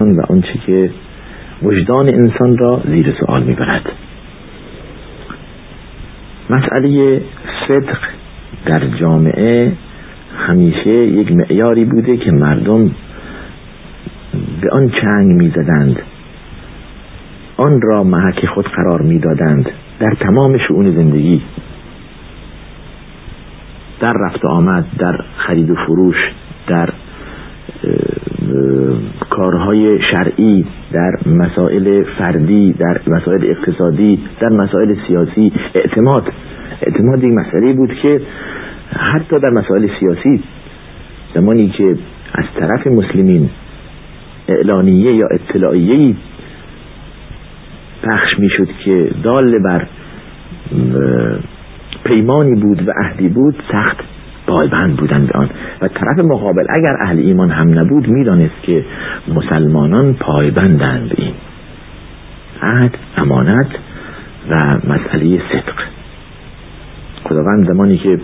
و آنچه که وجدان انسان را زیر سوال می‌برد. مسئله صدق در جامعه همیشه یک معیاری بوده که مردم به آن چنگ می‌زدند. آن را محک خود قرار می‌دادند در تمام شعون زندگی. در رفت آمد در خرید و فروش در کارهای شرعی در مسائل فردی در مسائل اقتصادی در مسائل سیاسی اعتماد. اعتماد یک مسئله بود که حتی در مسائل سیاسی زمانی که از طرف مسلمین اعلانیه یا اطلاعیه پخش می‌شد که دال بر پیمانی بود و عهدی بود سخت پایبند بودن به آن. و طرف مقابل اگر اهل ایمان هم نبود می‌دانست که مسلمانان پایبندند این. عهد امانت و مسئله صدق. خداوند زمانی که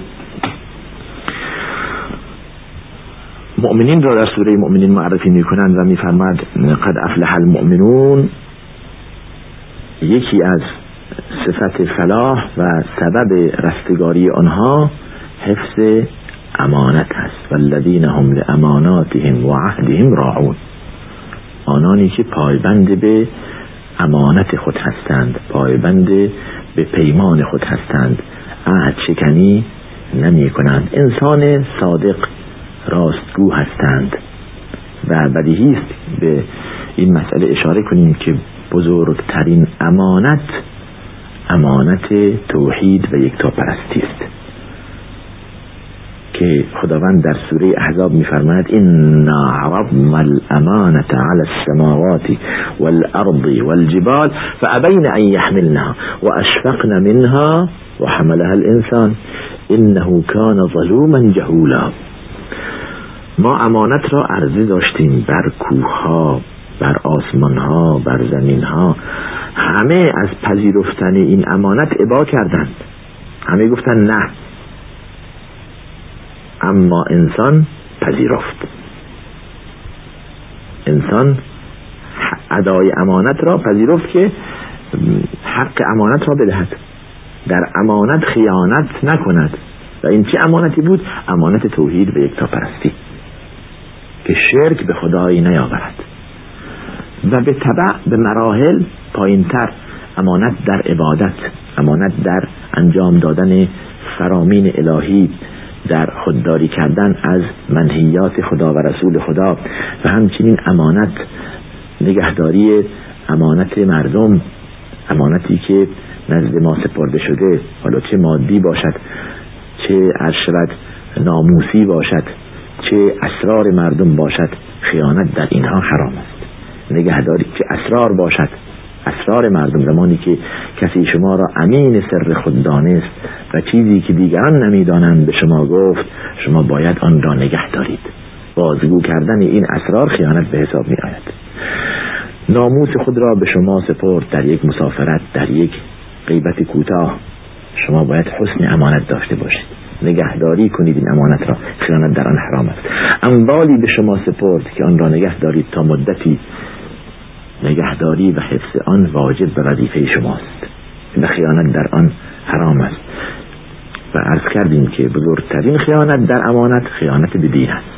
مؤمنین را در سوره مؤمنین معرفی می کنند و میفرماد قد افلح المؤمنون. یکی از صفت فلاح و سبب رستگاری آنها حفظ امانت است والذین هم لاماناتهم و عهدهم راعون. آنانی که پایبند به امانت خود هستند پایبند به پیمان خود هستند عهد شکنی نمی کنند انسان صادق راستگو هستند. و بدیهی است به این مسئله اشاره کنیم که بزرگترین امانت امانت توحید و یکتاپرستی است. خداوند در سوره احزاب میفرماید انا عرضنا الامانه على السماوات والارض والجبال فابين ان يحملنها واشفقن منها وحملها الانسان انه كان ظلوما جهولا. ما امانت را عرضه داشتیم بر کوه بر آسمان ها بر زمین ها همه از پذیرفتن این امانت ابا کردند. همه گفتن نه. اما انسان پذیرفت. انسان ادای امانت را پذیرفت که حق امانت را بدهد. در امانت خیانت نکند. و این چه امانتی بود؟ امانت توحید و یکتا پرستی. که شرک به خدایی نیاورد. و به طبع به مراحل پایینتر امانت در عبادت امانت در انجام دادن فرامین الهی در خودداری کردن از منهیات خدا و رسول خدا و همچنین امانت نگهداری امانت مردم امانتی که نزد ما سپرده شده. حالا چه مادی باشد چه ارشد ناموسی باشد چه اسرار مردم باشد خیانت در اینها حرام است. نگهداری که اسرار باشد اسرار مردم زمانی که کسی شما را امین سر خود دانست و چیزی که دیگران نمی‌دانند به شما گفت شما باید آن را نگه دارید. بازگو کردن این اسرار خیانت به حساب می آید ناموس خود را به شما سپرد در یک مسافرت در یک غیبت کوتاه. شما باید حسن امانت داشته باشید. نگهداری کنید این امانت را. خیانت در آن حرام است. اموالی به شما سپرد که آن را نگه دارید تا مدتی نگهداری و حفظ آن واجب به وظیفه شماست و خیانت در آن حرام است. و عرض کردیم که بزرگترین خیانت در امانت خیانت به دین است.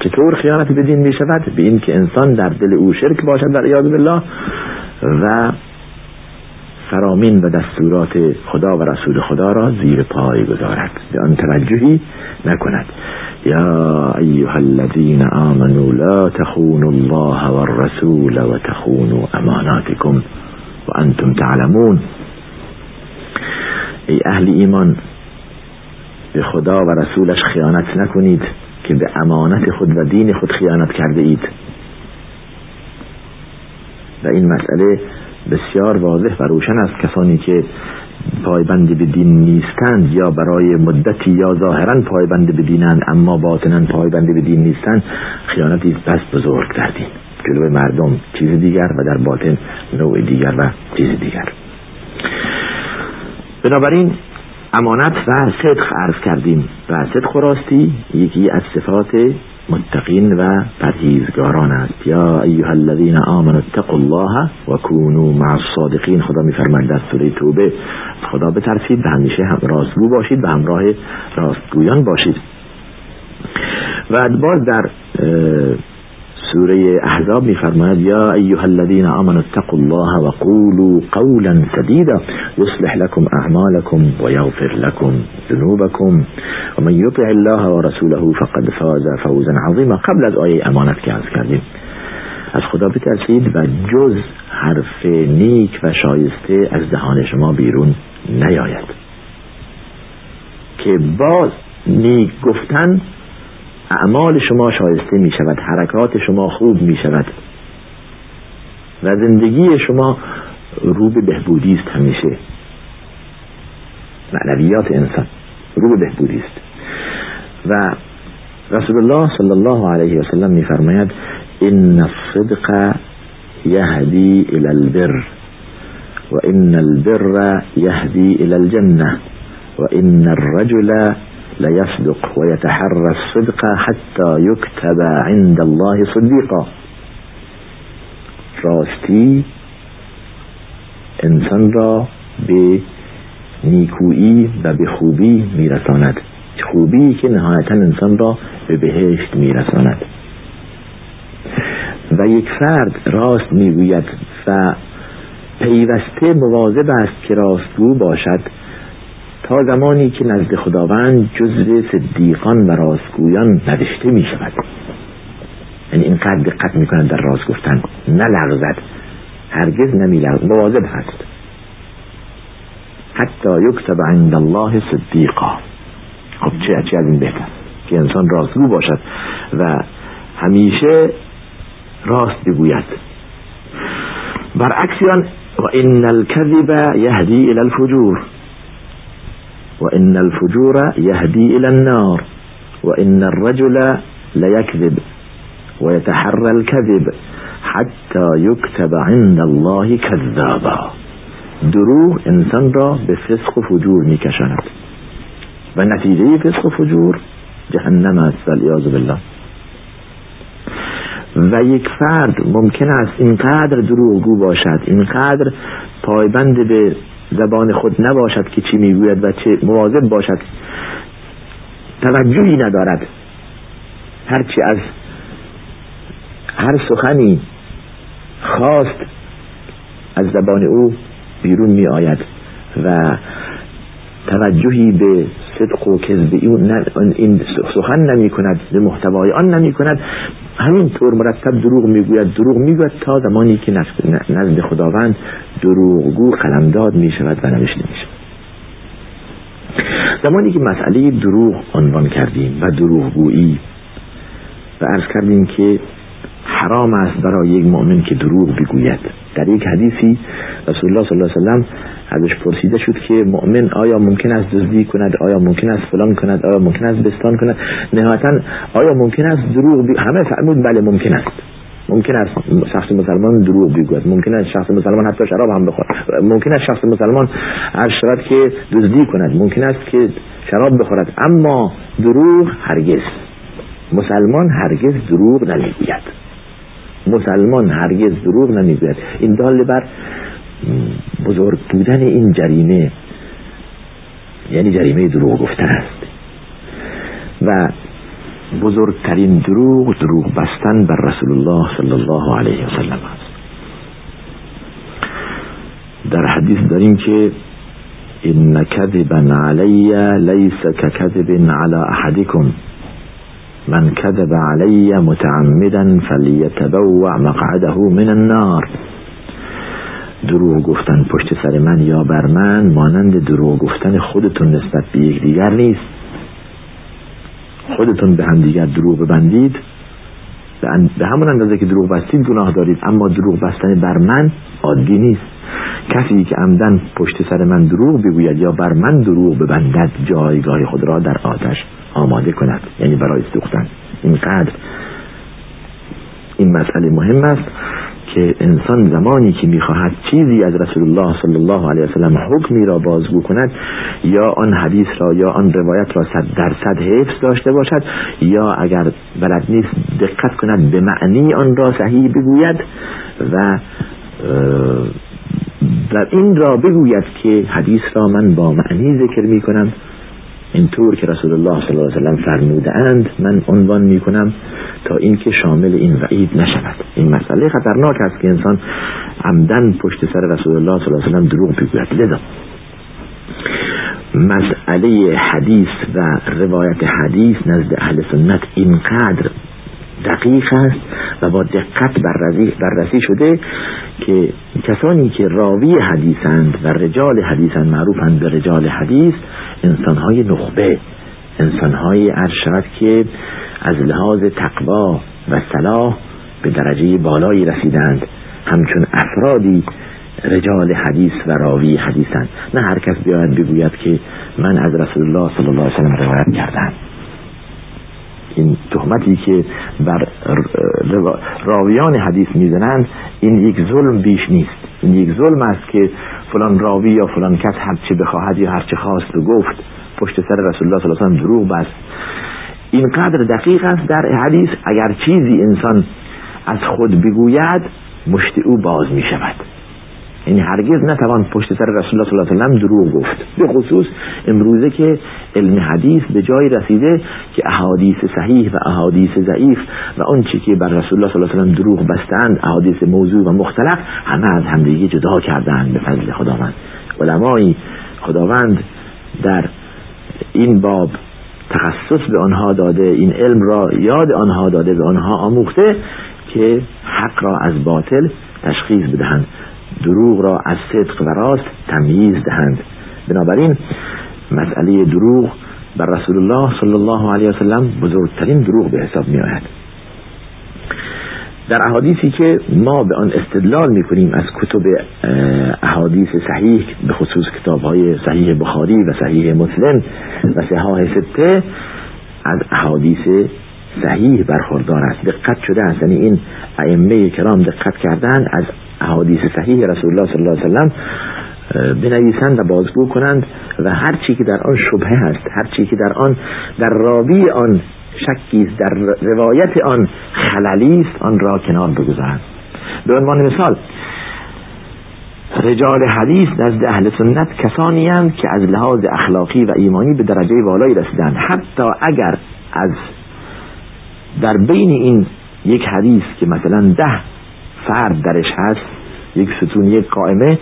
چطور خیانت به دین می شود به این که انسان در دل او شرک باشد در یاد بالله و فرامین و دستورات خدا و رسول خدا را زیر پای گذارد. به آن توجهی نکند. یا ایها الذين آمنوا لا تخونوا الله والرسول وتخونوا أماناتكم وأنتم تعلمون. ای أهل ایمان به خدا و رسولش خیانت نکنید که به امانت خود و دین خود خیانت کرده اید. و این مسئله بسیار واضح و روشن است. کسانی که پایبند به دین نیستند یا برای مدتی یا ظاهرا پایبند به دینند اما باطنا پایبند به دین نیستند خیانتی بس بزرگ در دین. جلو مردم چیز دیگر و در باطن نوع دیگر و چیز دیگر. بنابراین امانت و صدق عرض کردیم. و صدق راستی یکی از صفات متقین و پرهیزگاران است. یا ایها الذین آمنوا اتقوا الله و کونوا مع الصادقین. خدا میفرماید در سوره توبه خدا بترسید و همیشه هم راستگو باشید و همراه راستگویان باشید. و ادبار در سورة أحزاب میفرماید یا ایها الذين آمنوا اتقوا الله وقولوا قولا سديدا يصلح لكم أعمالكم ويغفر لكم ذنوبكم. ومن يطع الله ورسوله فقد فاز فوزا عظيما. قبل از آیه امانت که از کردیم از خدا بترسید و جز حرف نیک و شایسته از دهان شما بیرون نیاید. که باز نیک گفتن اعمال شما شایسته می شود حرکات شما خوب می شود و زندگی شما رو به بهبودی است همیشه. معنویات انسان رو به بهبودی است. و رسول الله صلی الله علیه و سلم میفرماید ان الصدق یهدی الى البر و ان البر یهدی الى الجنه و ان الرجل ليصدق ويتحرى الصدق حتى يكتب عند الله صديقا. راستی انسان را به نیکویی و به خوبی میرساند. خوبی که نهایتا انسان را به بهشت میرساند. و یک فرد راست می‌گوید و پیوسته مواظب است که راستگو باشد. تا زمانی که نزد خداوند جزو صدیقان و راستگویان نوشته می شود یعنی اینقدر دقت می کند در راست گفتن. نلغزد هرگز نمی لغزد مواظب هست. حتی یکتب عند الله صدیقا. خب چه چه از این بهتر؟ که انسان راستگو باشد و همیشه راست بگوید. برعکس آن و ان الكذب یهدی الى الفجور. وإن الفجور يهدي إلى النار وإن الرجل ليكذب ويتحرى الكذب حتى يكتب عند الله كذابا. دروغ إنسان را به فسق و فجور میکشاند. و نتیجه فسق و فجور جهنم است والعیاذ بالله. و یک فرد ممکن است اینقدر دروغگو باشد اینقدر پایبند به زبان خود نباشد که چی می‌گوید و چه مواظب باشد. توجهی ندارد. هرچی از هر سخنی خواست از زبان او بیرون می آید و توجهی به صدق و کذب این سخن نمی کند به محتوای آن نمی کند همینطور مرتب دروغ می‌گوید دروغ می‌گوید تا زمانی که نزد خداوند دروغگو قلمداد می شود و نوشته می شود زمانی که مسئله دروغ عنوان کردیم و دروغگویی و عرض کردیم که حرام است برای یک مؤمن که دروغ بگوید. در یک حدیثی رسول الله صلی الله علیه وسلم ازش پرسیده شد که مؤمن آیا ممکن است دزدی کند؟ آیا ممکن است فلان کند؟ آیا ممکن است بستان کند؟ نهایتا آیا ممکن است دروغ بی... همه فرمود بله ممکن است. ممکن است شخص مسلمان دروغ بگوید. ممکن است شخص مسلمان حتی شراب هم بخورد. ممکن است شخص مسلمان هر شرط که دزدی کند. ممکن است که شراب بخورد. اما دروغ هرگز. مسلمان هرگز دروغ نمی‌گوید. مسلمان هرگز دروغ نمی‌گوید. این دال بر بزرگ بودن این جریمه یعنی جریمه دروغ گفتن است. و بزرگترین دروغ دروغ بستن بر رسول الله صلی الله علیه و سلم است. در حدیث داریم که ان کذبا علی لیس کذب علی احدکم من کذب علی متعمدا فلیتبوع مقعده من النار. دروغ گفتن پشت سر من یا بر من مانند دروغ گفتن خودتون نسبت به دیگر نیست. خودتون به هم دیگر دروغ ببندید. به همون اندازه که دروغ بستید گناه دارید. اما دروغ بستن بر من عادی نیست. کسی که عمدن پشت سر من دروغ بگوید یا بر من دروغ ببندد جایگاه خود را در آتش کند یعنی برای سوختن. اینقدر این مسئله مهم است که انسان زمانی که می‌خواهد چیزی از رسول الله صلی الله علیه وسلم حکمی را بازگو کند یا آن حدیث را یا آن روایت را صد درصد حفظ داشته باشد یا اگر بلد نیست دقت کند به معنی آن را صحیح بگوید و و این را بگوید که حدیث را من با معنی ذکر می کنم اینطور که رسول الله صلی الله علیه وسلم فرموده اند من عنوان می کنم تا اینکه شامل این وعید نشود. این مسئله خطرناک است که انسان عمدن پشت سر رسول الله صلی الله علیه وسلم دروغ بگوید لذا مسئله حدیث و روایت حدیث نزد اهل سنت اینقدر دقیق است و با دقت بررسی, بررسی شده که کسانی که راوی حدیثند و رجال حدیثند معروفند به رجال حدیث انسانهای نخبه انسانهای ارشد که از لحاظ تقوا و صلاح به درجه بالایی رسیدند. همچون افرادی رجال حدیث و راوی حدیثند. نه هر کس بیاید بگوید که من از رسول الله صلی الله علیه وسلم روایت کردم. این تهمتی که بر راویان حدیث می‌زنند این یک ظلم بیش نیست. یک ظلم است که فلان راوی یا فلان کس هر چه بخواهد یا هر چه خواست و گفت پشت سر رسول الله صلی الله علیه و دروغ بست. اینقدر دقیق است در حدیث اگر چیزی انسان از خود بگوید مشت او باز می شود یعنی هرگز نتوان پشت سر رسول الله صلی الله علیه و دروغ گفت. به خصوص امروزه که علم حدیث به جای رسیده که احادیث صحیح و احادیث ضعیف و اون چی که بر رسول الله صلی الله علیه و دروغ بستند احادیث موضوع و مختلف همه از همدیگه جدا کردند به فضل خداوند. علمای خداوند در این باب تخصص به آنها داده این علم را یاد آنها داده به آنها آموخته که حق را از باطل تشخیص بدهند. دروغ را از صدق و راست تمییز دهند. بنابراین مسئله دروغ بر رسول الله صلی الله علیه وسلم بزرگترین دروغ به حساب می آید در احادیثی که ما به آن استدلال می کنیم از کتب احادیث صحیح به خصوص کتاب های صحیح بخاری و صحیح مسلم و صحاح سته از احادیث صحیح برخوردار است. دقت شده است. یعنی این ائمه کرام دقت کردن از احادیث صحیح رسول الله صلی الله علیه وسلم بنویسند و بازگو کنند و هر چی که در آن شبهه هست هر چی که در آن در راوی آن شکی در روایت آن خللی است آن را کنار بگذارند. به عنوان مثال رجال حدیث نزد اهل سنت کسانی هستند که از لحاظ اخلاقی و ایمانی به درجه والایی رسیدند. حتی اگر از در بین این یک حدیث که مثلا ده فرد درش هست یک ستون یک قائمه.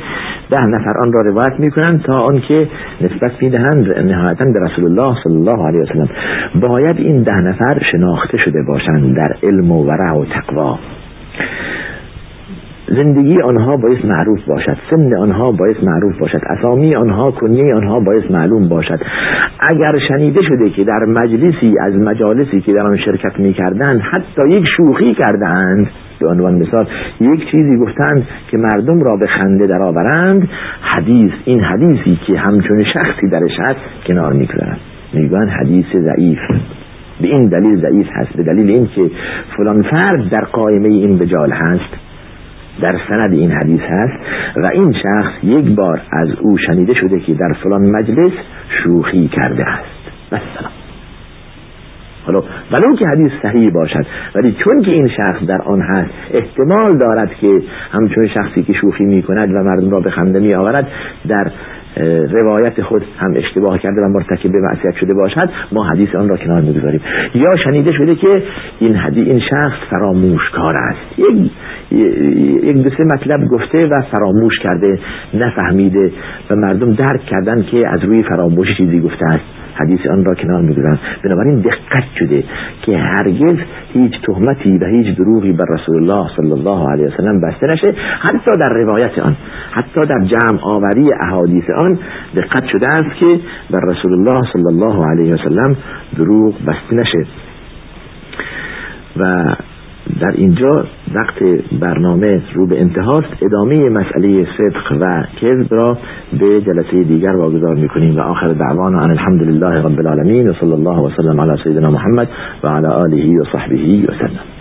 ده نفر آن را روایت می‌کنند تا آنکه نسبت می‌دهند نهایتا به رسول الله صلی الله علیه وسلم باید این ده نفر شناخته شده باشند در علم و ورع و تقوا. زندگی آنها باید معروف باشد سن آنها باید معروف باشد اسامی آنها کنیه آنها باید معلوم باشد. اگر شنیده شده که در مجلسی از مجالسی که در آن شرکت می کردند حتی یک شوخی کردند به عنوان مثال یک چیزی گفتند که مردم را به خنده درآورند حدیث این حدیثی که همچون شخصی درش هست کنار می‌گذارند می‌گویند حدیث ضعیف. به این دلیل ضعیف هست به دلیل اینکه فلان فرد در قائمه این بجال هست در سند این حدیث هست و این شخص یک بار از او شنیده شده که در فلان مجلس شوخی کرده است. مثلا حالا ولو که حدیث صحیح باشد ولی چون که این شخص در آن هست احتمال دارد که همچون شخصی که شوخی می کند و مردم را به خنده می آورد در روایت خود هم اشتباه کرده و مرتکب به معصیت شده باشد ما حدیث آن را کنار می‌گذاریم. یا شنیده شده که این حدیث این شخص فراموشکار است. یک یک دو مطلب گفته و فراموش کرده نفهمیده و مردم درک کردن که از روی فراموش چیزی گفته است. حدیث آن را کنار می‌گذارن بنابراین دقت شده که هرگز هیچ تهمتی و هیچ دروغی بر رسول الله صلی الله علیه وسلم بسته نشه. حتی در روایت آن حتی در جمع آوری احادیث آن دقت شده است که بر رسول الله صلی الله علیه وسلم دروغ بسته نشه. و در اینجا وقت برنامه رو به انتهاست. ادامه مسئله صدق و کذب را به جلسه دیگر واگذار می‌کنیم و آخر دعوانا ان الحمد لله رب العالمین و صلی الله وسلم علی سیدنا محمد و علی آله و صحبه و سلم.